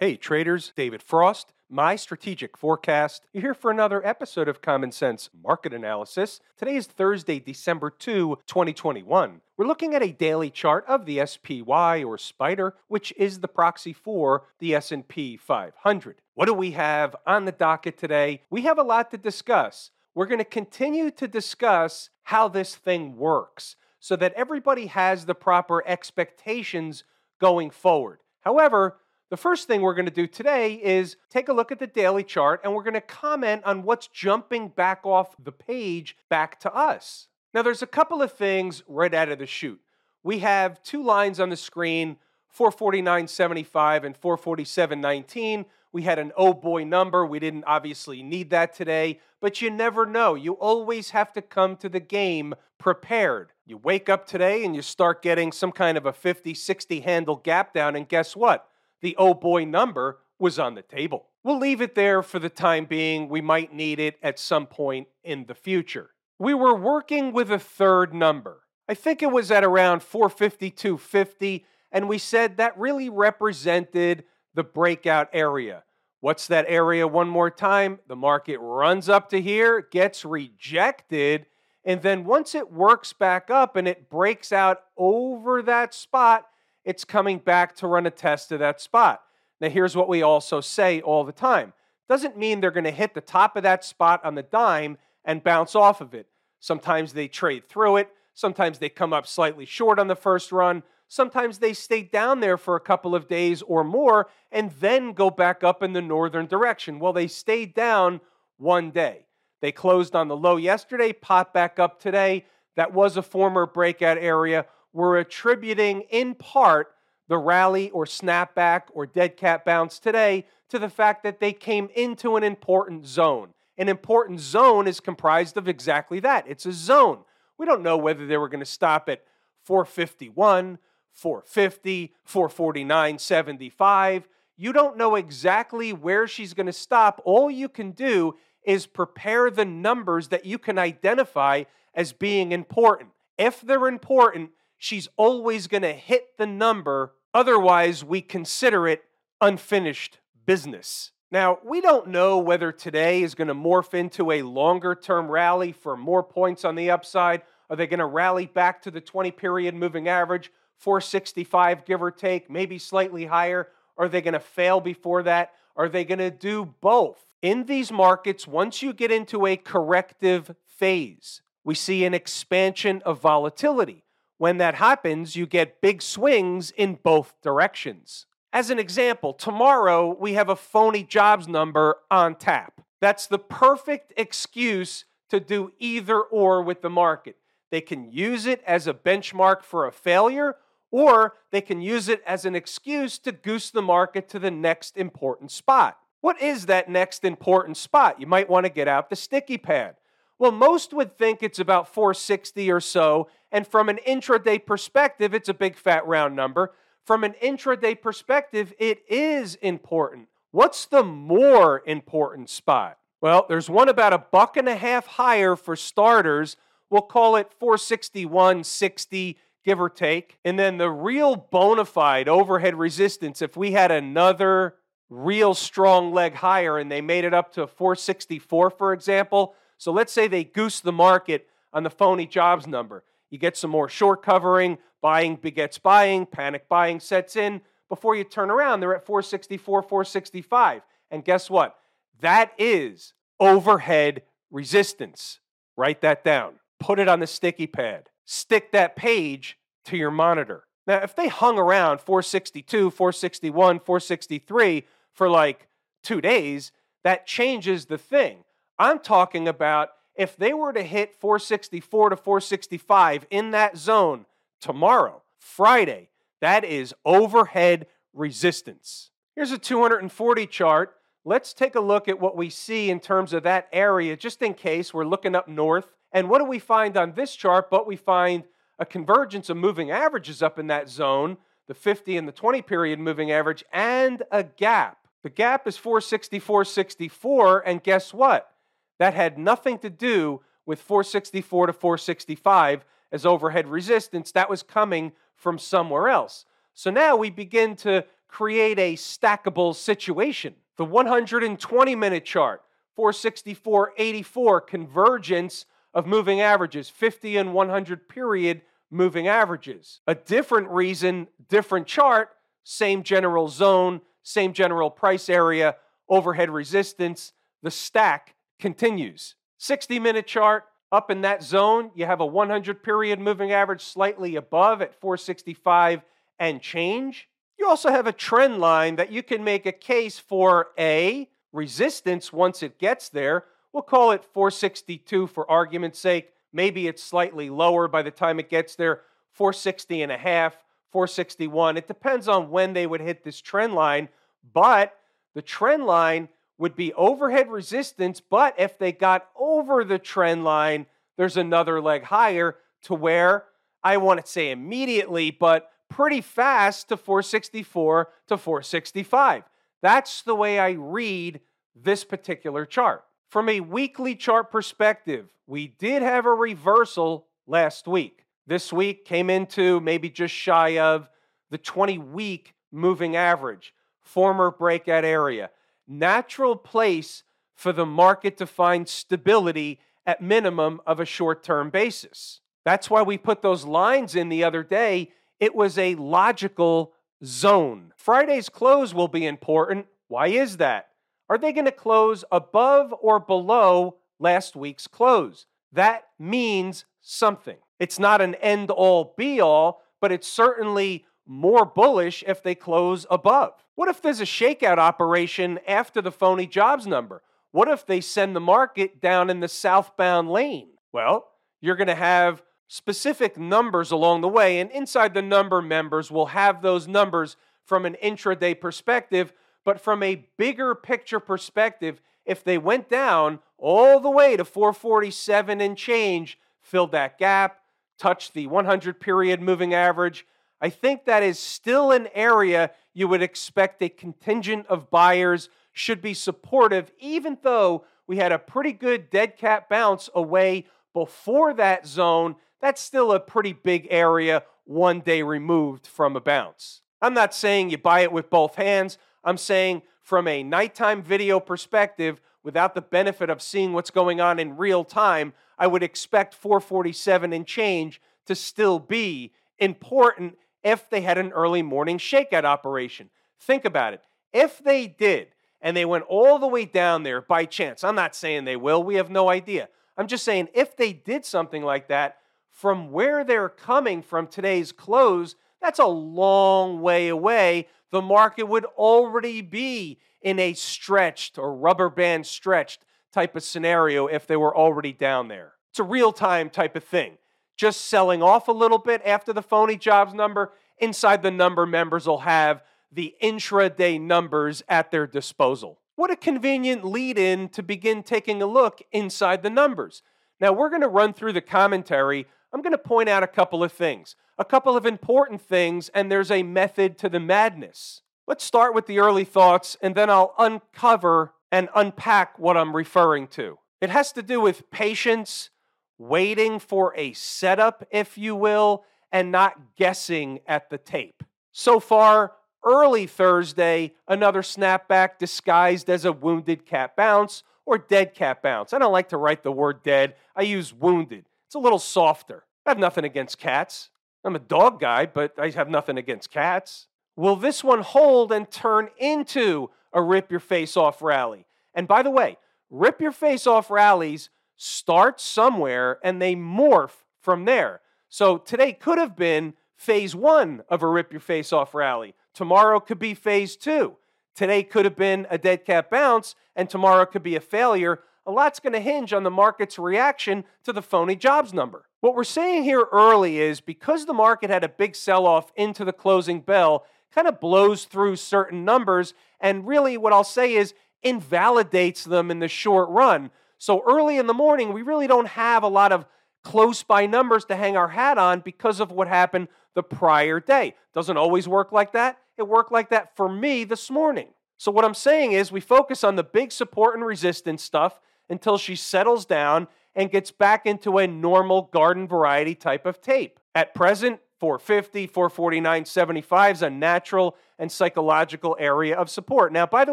Hey, traders, David Frost, my strategic forecast. You're here for another episode of Common Sense Market Analysis. Today is Thursday, December 2, 2021. We're looking at a daily chart of the SPY or Spider, which is the proxy for the S&P 500. What do we have on the docket today? We have a lot to discuss. We're going to continue to discuss how this thing works so that everybody has the proper expectations going forward. However, the first thing we're going to do today is take a look at the daily chart and we're going to comment on what's jumping back off the page back to us. Now, there's a couple of things right out of the chute. We have two lines on the screen 449.75 and 447.19. We had an oh boy number. We didn't obviously need that today, but you never know. You always have to come to the game prepared. You wake up today and you start getting some kind of a 50, 60 handle gap down, and guess what? The oh boy number was on the table. We'll leave it there for the time being. We might need it at some point in the future. We were working with a third number. I think it was at around 452.50, and we said that really represented the breakout area. What's that area one more time? The market runs up to here, gets rejected, and then once it works back up and it breaks out over that spot, it's coming back to run a test of that spot. Now, here's what we also say all the time doesn't mean they're going to hit the top of that spot on the dime and bounce off of it. Sometimes they trade through it, sometimes they come up slightly short on the first run, sometimes they stay down there for a couple of days or more and then go back up in the northern direction. Well, they stayed down one day. They closed on the low yesterday, popped back up today. That was a former breakout area we're attributing in part the rally or snapback or dead cat bounce today to the fact that they came into an important zone. An important zone is comprised of exactly that it's a zone. We don't know whether they were going to stop at 451, 450, 449, 75. You don't know exactly where she's going to stop. All you can do is prepare the numbers that you can identify as being important. If they're important, she's always going to hit the number. Otherwise, we consider it unfinished business. Now, we don't know whether today is going to morph into a longer term rally for more points on the upside. Are they going to rally back to the 20 period moving average, 465 give or take, maybe slightly higher? Are they going to fail before that? Are they going to do both? In these markets, once you get into a corrective phase, we see an expansion of volatility. When that happens, you get big swings in both directions. As an example, tomorrow we have a phony jobs number on tap. That's the perfect excuse to do either or with the market. They can use it as a benchmark for a failure, or they can use it as an excuse to goose the market to the next important spot. What is that next important spot? You might want to get out the sticky pad. Well, most would think it's about 460 or so, and from an intraday perspective, it's a big fat round number. From an intraday perspective, it is important. What's the more important spot? Well, there's one about a buck and a half higher for starters. We'll call it 461.60, give or take. And then the real bona fide overhead resistance, if we had another real strong leg higher and they made it up to 464, for example, so let's say they goose the market on the phony jobs number. You get some more short covering, buying begets buying, panic buying sets in. Before you turn around, they're at 464, 465. And guess what? That is overhead resistance. Write that down. Put it on the sticky pad. Stick that page to your monitor. Now, if they hung around 462, 461, 463 for like two days, that changes the thing. I'm talking about if they were to hit 464 to 465 in that zone tomorrow, Friday, that is overhead resistance. Here's a 240 chart. Let's take a look at what we see in terms of that area, just in case we're looking up north. And what do we find on this chart? But we find a convergence of moving averages up in that zone, the 50 and the 20 period moving average, and a gap. The gap is 464.64, and guess what? That had nothing to do with 464 to 465 as overhead resistance. That was coming from somewhere else. So now we begin to create a stackable situation. The 120 minute chart, 464.84, convergence of moving averages, 50 and 100 period moving averages. A different reason, different chart, same general zone, same general price area, overhead resistance. The stack continues. 60 minute chart, up in that zone, you have a 100 period moving average slightly above at 465 and change. You also have a trend line that you can make a case for a resistance once it gets there. We'll call it 462 for argument's sake. Maybe it's slightly lower by the time it gets there, 460 and a half, 461. It depends on when they would hit this trend line, but the trend line would be overhead resistance, but if they got over the trend line, there's another leg higher to where I want to say immediately, but pretty fast to 464 to 465. That's the way I read this particular chart. From a weekly chart perspective, we did have a reversal last week. This week came into maybe just shy of the 20 week moving average, former breakout area, natural place for the market to find stability at minimum of a short term basis. That's why we put those lines in the other day. It was a logical zone. Friday's close will be important. Why is that? Are they going to close above or below last week's close? That means something. It's not an end all be all, but it's certainly more bullish if they close above. What if there's a shakeout operation after the phony jobs number? What if they send the market down in the southbound lane? Well, you're going to have specific numbers along the way, and inside the number members will have those numbers from an intraday perspective but from a bigger picture perspective, if they went down all the way to 447 and change, filled that gap, touched the 100 period moving average, I think that is still an area you would expect a contingent of buyers should be supportive, even though we had a pretty good dead cat bounce away before that zone. That's still a pretty big area one day removed from a bounce. I'm not saying you buy it with both hands. I'm saying from a nighttime video perspective, without the benefit of seeing what's going on in real time, I would expect 447 and change to still be important if they had an early morning shakeout operation. Think about it. If they did, and they went all the way down there by chance, I'm not saying they will, we have no idea. I'm just saying if they did something like that, from where they're coming from today's close, that's a long way away the market would already be in a stretched or rubber band stretched type of scenario if they were already down there. It's a real time type of thing. Just selling off a little bit after the phony jobs number, inside the number, members will have the intraday numbers at their disposal. What a convenient lead in to begin taking a look inside the numbers. Now, we're going to run through the commentary. I'm going to point out a couple of things a couple of important things, and there's a method to the madness. Let's start with the early thoughts, and then I'll uncover and unpack what I'm referring to. It has to do with patience, waiting for a setup, if you will, and not guessing at the tape. So far, early Thursday, another snapback disguised as a wounded cat bounce or dead cat bounce. I don't like to write the word dead, I use wounded. It's a little softer. I have nothing against cats. I'm a dog guy, but I have nothing against cats. Will this one hold and turn into a rip your face off rally? And by the way, rip your face off rallies start somewhere and they morph from there. So today could have been phase one of a rip your face off rally. Tomorrow could be phase two. Today could have been a dead cat bounce, and tomorrow could be a failure. A lot's going to hinge on the market's reaction to the phony jobs number. What we're saying here early is because the market had a big sell off into the closing bell, kind of blows through certain numbers, and really what I'll say is invalidates them in the short run. So early in the morning, we really don't have a lot of close by numbers to hang our hat on because of what happened the prior day. Doesn't always work like that. It worked like that for me this morning. So, what I'm saying is, we focus on the big support and resistance stuff until she settles down and gets back into a normal garden variety type of tape. At present, 450, 449, 75 is a natural and psychological area of support. Now, by the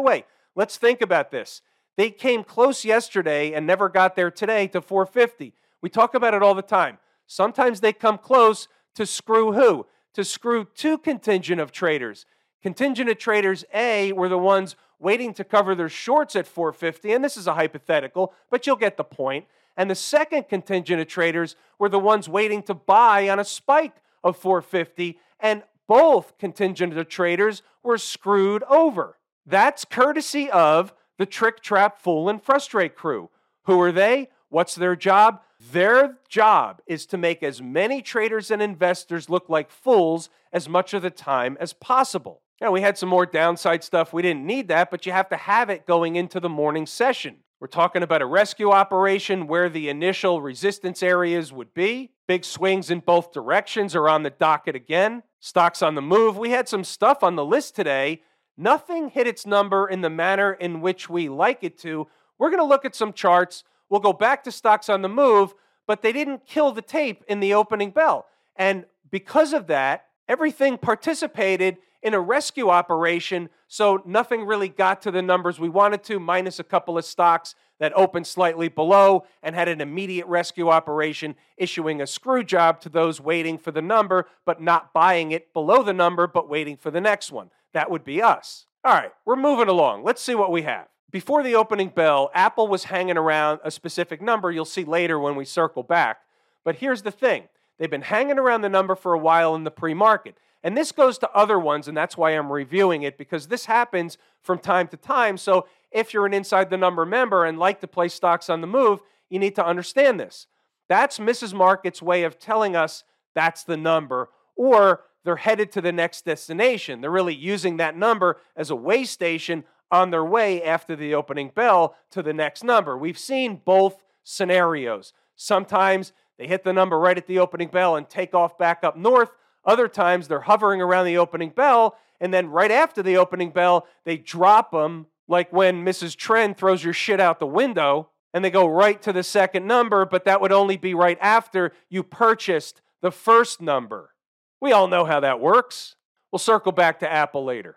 way, let's think about this. They came close yesterday and never got there today to 450. We talk about it all the time. Sometimes they come close to screw who? To screw two contingent of traders. Contingent of traders A were the ones waiting to cover their shorts at 450, and this is a hypothetical, but you'll get the point. And the second contingent of traders were the ones waiting to buy on a spike of 450, and both contingent of traders were screwed over. That's courtesy of the trick, trap, fool, and frustrate crew. Who are they? What's their job? Their job is to make as many traders and investors look like fools as much of the time as possible. Now, we had some more downside stuff. We didn't need that, but you have to have it going into the morning session. We're talking about a rescue operation where the initial resistance areas would be. Big swings in both directions are on the docket again. Stocks on the move. We had some stuff on the list today. Nothing hit its number in the manner in which we like it to. We're going to look at some charts. We'll go back to stocks on the move, but they didn't kill the tape in the opening bell. And because of that, everything participated in a rescue operation, so nothing really got to the numbers we wanted to, minus a couple of stocks that opened slightly below and had an immediate rescue operation, issuing a screw job to those waiting for the number, but not buying it below the number, but waiting for the next one. That would be us. All right, we're moving along. Let's see what we have. Before the opening bell, Apple was hanging around a specific number. You'll see later when we circle back. But here's the thing they've been hanging around the number for a while in the pre market. And this goes to other ones, and that's why I'm reviewing it because this happens from time to time. So if you're an inside the number member and like to play stocks on the move, you need to understand this. That's Mrs. Market's way of telling us that's the number, or they're headed to the next destination. They're really using that number as a way station on their way after the opening bell to the next number. We've seen both scenarios. Sometimes they hit the number right at the opening bell and take off back up north. Other times they're hovering around the opening bell, and then right after the opening bell, they drop them, like when Mrs. Trend throws your shit out the window, and they go right to the second number, but that would only be right after you purchased the first number. We all know how that works. We'll circle back to Apple later.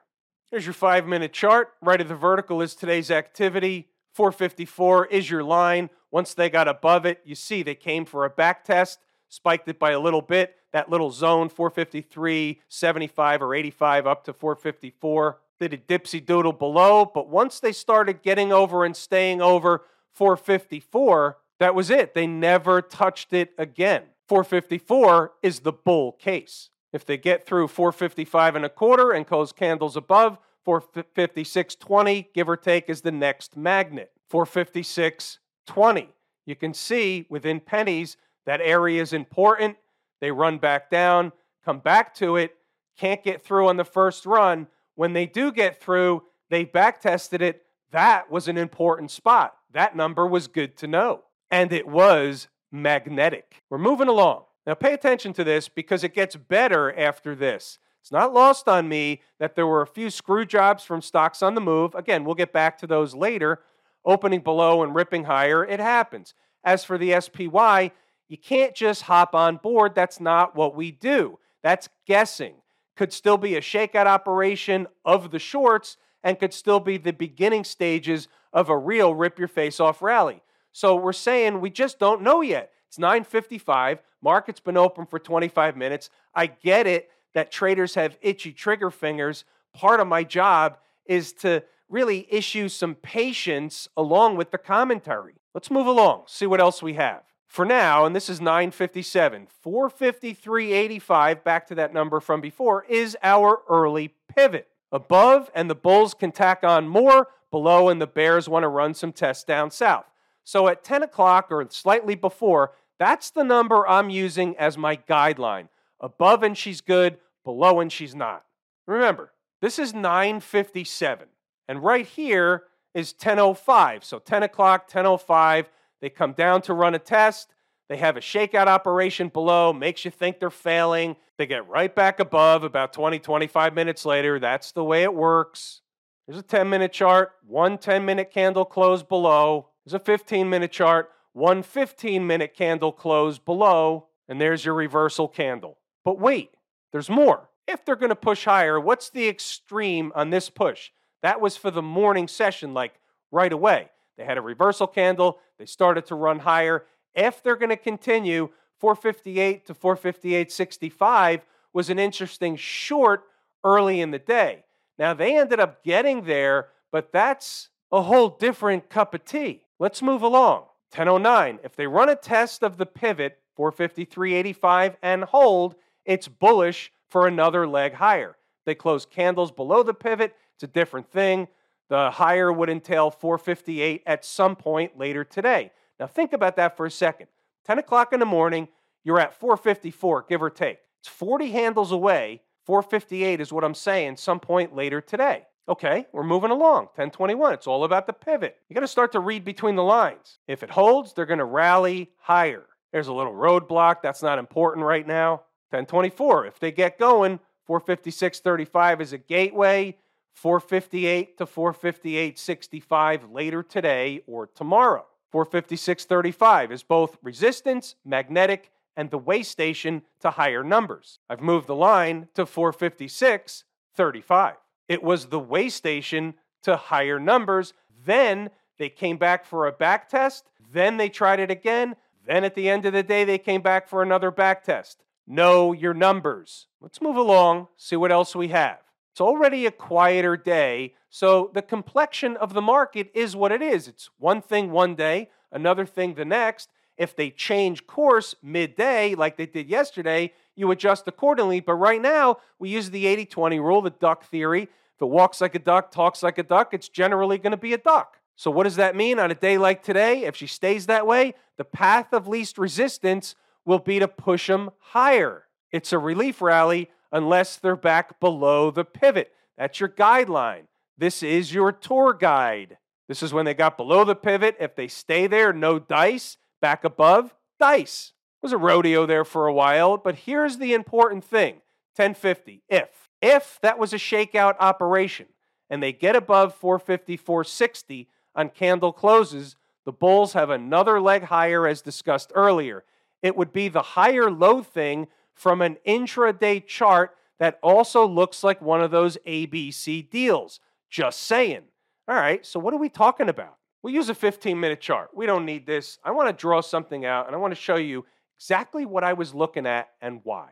Here's your five minute chart. Right of the vertical is today's activity. 454 is your line. Once they got above it, you see they came for a back test spiked it by a little bit. That little zone, 453, 75, or 85 up to 454. Did a dipsy doodle below, but once they started getting over and staying over 454, that was it. They never touched it again. 454 is the bull case. If they get through 455 and a quarter and close candles above, 456.20, give or take, is the next magnet. 456.20. You can see within pennies that area is important. They run back down, come back to it, can't get through on the first run. When they do get through, they back tested it. That was an important spot. That number was good to know. And it was magnetic. We're moving along. Now, pay attention to this because it gets better after this. It's not lost on me that there were a few screw jobs from stocks on the move. Again, we'll get back to those later. Opening below and ripping higher, it happens. As for the SPY, you can't just hop on board. That's not what we do. That's guessing. Could still be a shakeout operation of the shorts and could still be the beginning stages of a real rip your face off rally. So we're saying we just don't know yet. It's 9:55. Market's been open for 25 minutes. I get it that traders have itchy trigger fingers. Part of my job is to really issue some patience along with the commentary. Let's move along, see what else we have for now, and this is 957, 453.85, back to that number from before, is our early pivot. Above, and the Bulls can tack on more. Below, and the Bears want to run some tests down south. So at 10 o'clock or slightly before, that's the number I'm using as my guideline. Above, and she's good. Below, and she's not. Remember, this is 957. And right here is 10.05. So 10 o'clock, 10.05 they come down to run a test. They have a shakeout operation below, makes you think they're failing. They get right back above about 20, 25 minutes later. That's the way it works. There's a 10 minute chart, one 10 minute candle close below. There's a 15 minute chart, one 15 minute candle close below. And there's your reversal candle. But wait, There's more. If they're going to push higher, what's the extreme on this push? That was for the morning session, like right away. They had a reversal candle, they started to run higher. If they're going to continue, 458 to 458.65 was an interesting short early in the day. Now, they ended up getting there, but that's a whole different cup of tea. Let's move along. 1009. If they run a test of the pivot, 453.85, and hold, it's bullish for another leg higher. They close candles below the pivot, it's a different thing. The higher would entail 458 at some point later today. Now think about that for a second. 10 o'clock in the morning, you're at 454, give or take. It's 40 handles away. 458 is what I'm saying, some point later today. Okay, we're moving along. 1021, it's all about the pivot. You got to start to read between the lines. If it holds, they're going to rally higher. There's a little roadblock. That's not important right now. 1024, if they get going, 456.35 is a gateway. 458 to 458.65 later today or tomorrow. 456.35 is both resistance, magnetic, and the way station to higher numbers. I've moved the line to 456.35. It was the way station to higher numbers. Then they came back for a back test. Then they tried it again. Then at the end of the day, they came back for another back test. Know your numbers. Let's move along, see what else we have. It's already a quieter day, so the complexion of the market is what it is. It's one thing one day, another thing the next. If they change course midday, like they did yesterday, you adjust accordingly. But right now, we use the 80 20 rule, the duck theory. If it walks like a duck, talks like a duck, it's generally going to be a duck. So, what does that mean on a day like today? If she stays that way, the path of least resistance will be to push them higher. It's a relief rally unless they're back below the pivot. That's your guideline. This is your tour guide. This is when they got below the pivot. If they stay there, no dice. Back above, dice. Was a rodeo there for a while, but here's the important thing 1050. If. If that was a shakeout operation and they get above 450, 460 on candle closes, the bulls have another leg higher as discussed earlier. It would be the higher low thing from an intraday chart that also looks like one of those ABC deals. Just saying. All right, so what are we talking about? We use a 15 minute chart. We don't need this. I want to draw something out and I want to show you exactly what I was looking at and why.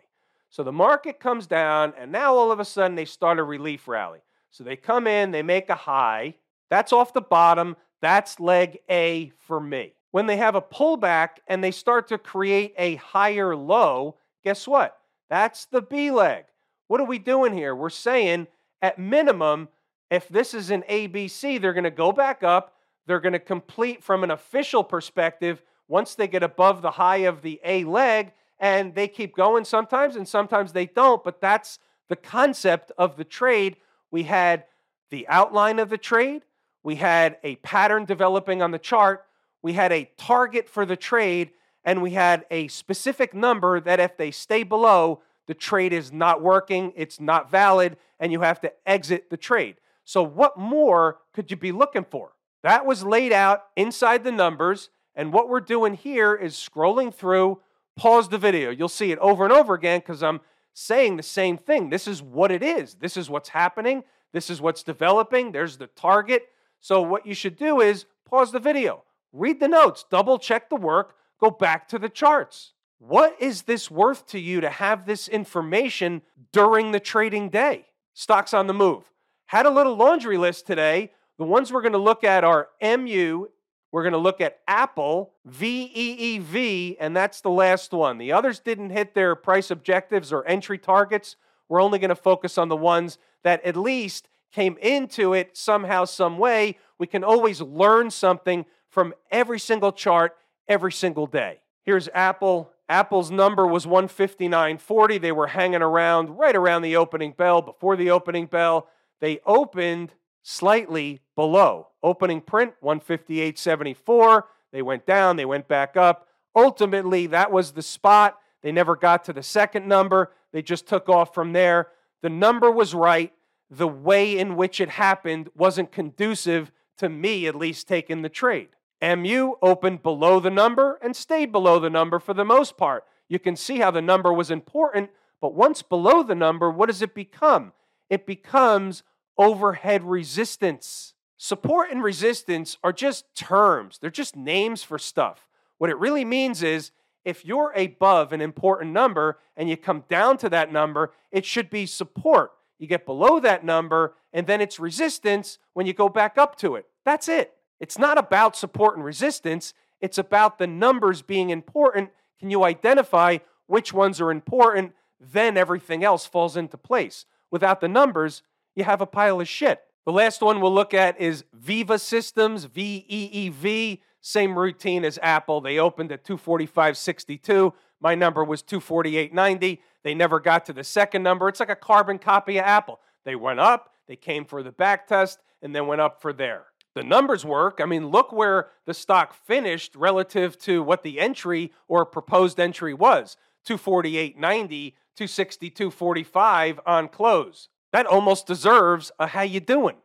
So the market comes down, and now all of a sudden they start a relief rally. So they come in, they make a high. That's off the bottom. That's leg A for me. When they have a pullback and they start to create a higher low, Guess what? That's the B leg. What are we doing here? We're saying at minimum, if this is an ABC, they're going to go back up. They're going to complete from an official perspective once they get above the high of the A leg, and they keep going sometimes, and sometimes they don't. But that's the concept of the trade. We had the outline of the trade, we had a pattern developing on the chart, we had a target for the trade, and we had a specific number that if they stay below, the trade is not working, it's not valid, and you have to exit the trade. So, what more could you be looking for? That was laid out inside the numbers, and what we're doing here is scrolling through, pause the video. You'll see it over and over again because I'm saying the same thing. This is what it is, this is what's happening, this is what's developing, there's the target. So, what you should do is pause the video, read the notes, double check the work, Go back to the charts. What is this worth to you to have this information during the trading day? Stocks on the move. Had a little laundry list today. The ones we're going to look at are MU, we're going to look at Apple, VEEV, and that's the last one. The others didn't hit their price objectives or entry targets. We're only going to focus on the ones that at least came into it somehow, some way. We can always learn something from every single chart every single day. Here's Apple. Apple's number was 159.40. They were hanging around right around the opening bell. Before the opening bell, they opened slightly below. Opening print 158.74. They went down, they went back up. Ultimately, that was the spot. They never got to the second number. They just took off from there. The number was right. The way in which it happened wasn't conducive to me, at least, taking the trade. MU opened below the number and stayed below the number for the most part. You can see how the number was important, But once below the number, what does it become? It becomes overhead resistance. Support and resistance are just terms, they're just names for stuff. What it really means is if you're above an important number and you come down to that number, it should be support. You get below that number, and then it's resistance when you go back up to it. That's it. It's not about support and resistance, it's about the numbers being important. Can you identify which ones are important? Then everything else falls into place. Without the numbers, you have a pile of shit. The last one we'll look at is Veeva Systems, V E E V. Same routine as Apple. They opened at 245.62. My number was 248.90. They never got to the second number. It's like a carbon copy of Apple. They went up, they came for the back test, and then went up for there. The numbers work. I mean, look where the stock finished relative to what the entry or proposed entry was 248.90, 262.45 on close. That almost deserves a how you doing.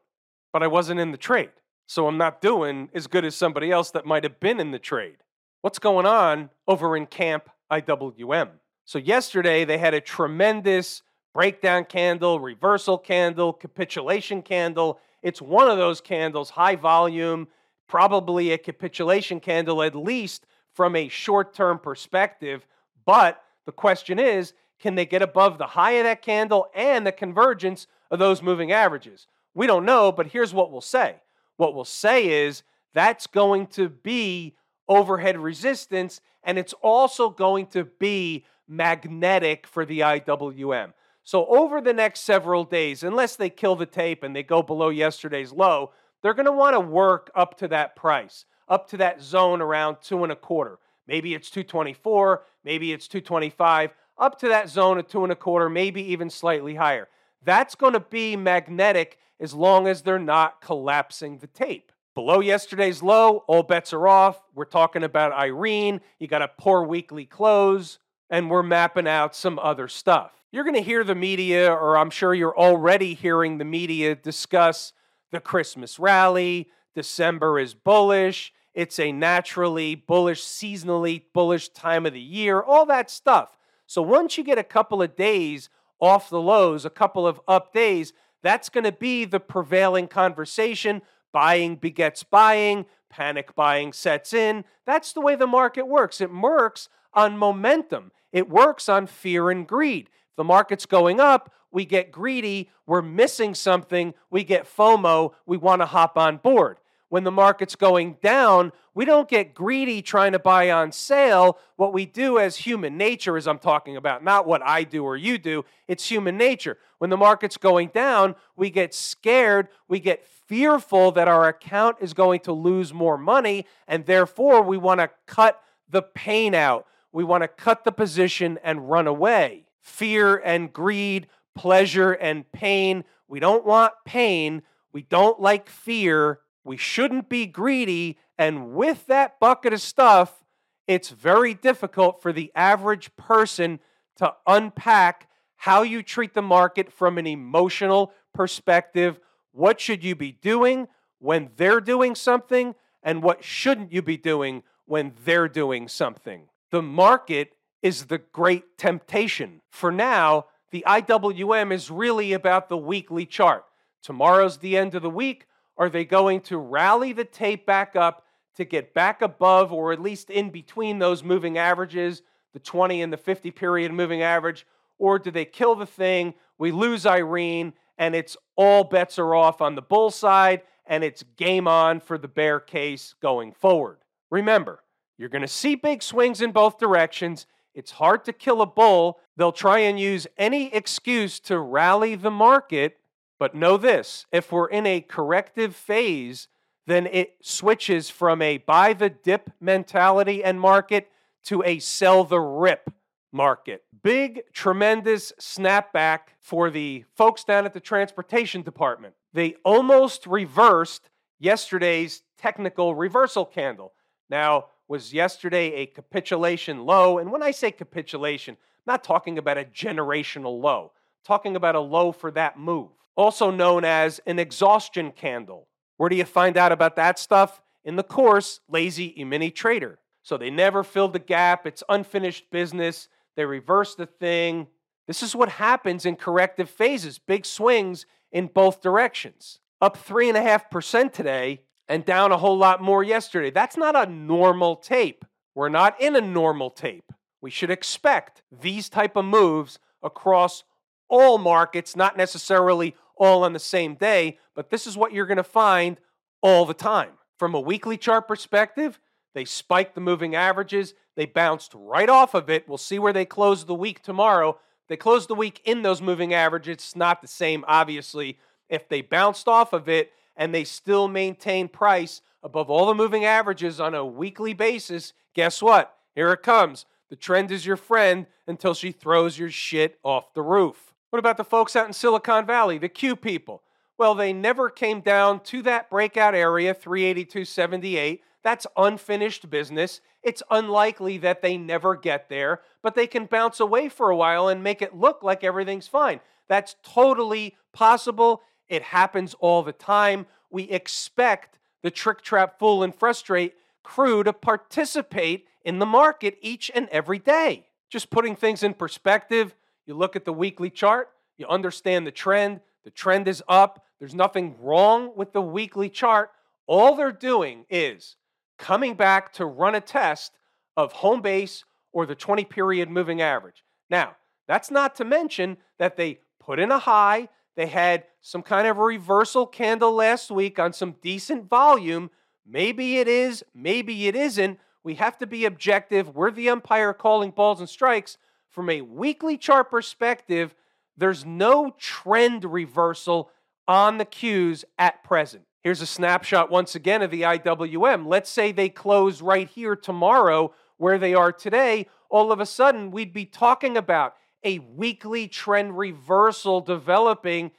But I wasn't in the trade. So I'm not doing as good as somebody else that might have been in the trade. What's going on over in Camp IWM? So yesterday they had a tremendous breakdown candle, reversal candle, capitulation candle. It's one of those candles, high volume, probably a capitulation candle, at least from a short term perspective. But the question is can they get above the high of that candle and the convergence of those moving averages? We don't know, but here's what we'll say. What we'll say is that's going to be overhead resistance, and it's also going to be magnetic for the IWM. So, over the next several days, unless they kill the tape and they go below yesterday's low, they're going to want to work up to that price, up to that zone around two and a quarter. Maybe it's 224, maybe it's 225, up to that zone of two and a quarter, maybe even slightly higher. That's going to be magnetic as long as they're not collapsing the tape. Below yesterday's low, all bets are off. We're talking about Irene. You got a poor weekly close, and we're mapping out some other stuff. You're going to hear the media, or I'm sure you're already hearing the media discuss the Christmas rally. December is bullish. It's a naturally bullish, seasonally bullish time of the year, all that stuff. So once you get a couple of days off the lows, a couple of up days, that's going to be the prevailing conversation. Buying begets buying, panic buying sets in. That's the way the market works. It works on momentum, it works on fear and greed. If the market's going up, we get greedy, we're missing something, we get FOMO, we want to hop on board when the market's going down, we don't get greedy trying to buy on sale. What we do as human nature is I'm talking about, not what I do or you do, it's human nature. When the market's going down, we get scared, we get fearful that our account is going to lose more money, and therefore we want to cut the pain out. We want to cut the position and run away. Fear and greed, pleasure and pain. We don't want pain. We don't like fear. We shouldn't be greedy. And with that bucket of stuff, it's very difficult for the average person to unpack how you treat the market from an emotional perspective. What should you be doing when they're doing something? And what shouldn't you be doing when they're doing something? The market is the great temptation. For now, the IWM is really about the weekly chart. Tomorrow's the end of the week. Are they going to rally the tape back up to get back above or at least in between those moving averages, the 20 and the 50 period moving average? Or do they kill the thing? We lose Irene, and it's all bets are off on the bull side, and it's game on for the bear case going forward. Remember, you're going to see big swings in both directions. It's hard to kill a bull. They'll try and use any excuse to rally the market but know this if we're in a corrective phase, then it switches from a buy the dip mentality and market to a sell the rip market. Big, tremendous snapback for the folks down at the transportation department. They almost reversed yesterday's technical reversal candle. Now, was yesterday a capitulation low? And when I say capitulation, I'm not talking about a generational low, I'm talking about a low for that move also known as an exhaustion candle. Where do you find out about that stuff? In the course, Lazy E-mini Trader. So they never filled the gap. It's unfinished business. They reverse the thing. This is what happens in corrective phases, big swings in both directions. Up 3.5% today and down a whole lot more yesterday. That's not a normal tape. We're not in a normal tape. We should expect these type of moves across all markets, not necessarily all on the same day, but this is what you're going to find all the time. From a weekly chart perspective, they spiked the moving averages. They bounced right off of it. We'll see where they close the week tomorrow. They closed the week in those moving averages. It's not the same, obviously. If they bounced off of it and they still maintain price above all the moving averages on a weekly basis, guess what? Here it comes. The trend is your friend until she throws your shit off the roof. What about the folks out in Silicon Valley, the Q people? Well, they never came down to that breakout area, 382.78. That's unfinished business. It's unlikely that they never get there, but they can bounce away for a while and make it look like everything's fine. That's totally possible. It happens all the time. We expect the trick, trap, fool, and frustrate crew to participate in the market each and every day. Just putting things in perspective, you look at the weekly chart, you understand the trend. The trend is up. There's nothing wrong with the weekly chart. All they're doing is coming back to run a test of home base or the 20 period moving average. Now, that's not to mention that they put in a high, they had some kind of a reversal candle last week on some decent volume. Maybe it is, maybe it isn't. We have to be objective. We're the umpire calling balls and strikes. From a weekly chart perspective, there's no trend reversal on the Qs at present. Here's a snapshot once again of the IWM. Let's say they close right here tomorrow where they are today. All of a sudden, we'd be talking about a weekly trend reversal developing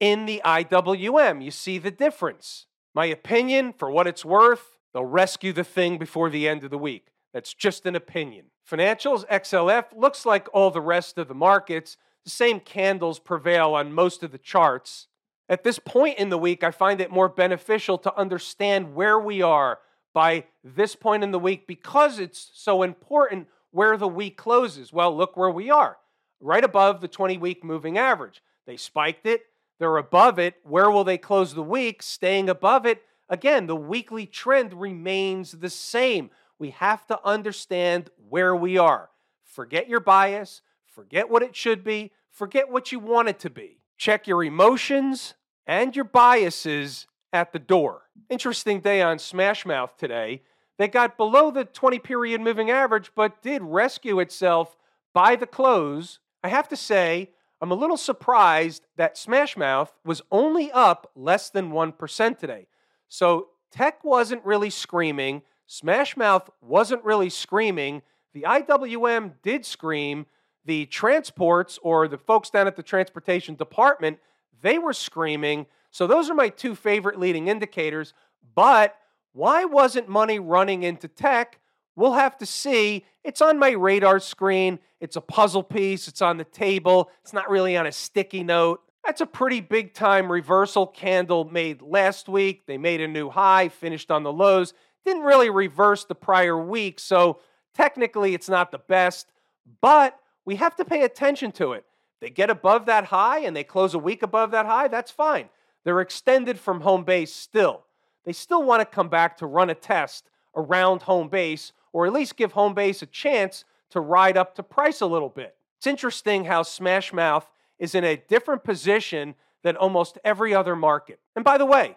in the IWM. You see the difference. My opinion, for what it's worth, they'll rescue the thing before the end of the week. That's just an opinion. Financials, XLF, looks like all the rest of the markets. The same candles prevail on most of the charts. At this point in the week, I find it more beneficial to understand where we are by this point in the week because it's so important where the week closes. Well, look where we are, right above the 20 week moving average. They spiked it, they're above it. Where will they close the week? Staying above it. Again, the weekly trend remains the same. We have to understand where we are. Forget your bias, forget what it should be, forget what you want it to be. Check your emotions, and your biases at the door. Interesting day on Smashmouth today. They got below the 20 period moving average, but did rescue itself by the close. I have to say, I'm a little surprised that Smashmouth was only up less than 1% today. So tech wasn't really screaming, Smashmouth wasn't really screaming. The IWM did scream. The transports or the folks down at the transportation department they were screaming. So those are my two favorite leading indicators. But why wasn't money running into tech? We'll have to see. It's on my radar screen. It's a puzzle piece. It's on the table. It's not really on a sticky note. That's a pretty big time reversal candle made last week. They made a new high, finished on the lows. Didn't really reverse the prior week. So technically, it's not the best, but we have to pay attention to it. They get above that high and they close a week above that high, that's fine. They're extended from home base still. They still want to come back to run a test around home base or at least give home base a chance to ride up to price a little bit. It's interesting how Smash Mouth is in a different position than almost every other market. And by the way,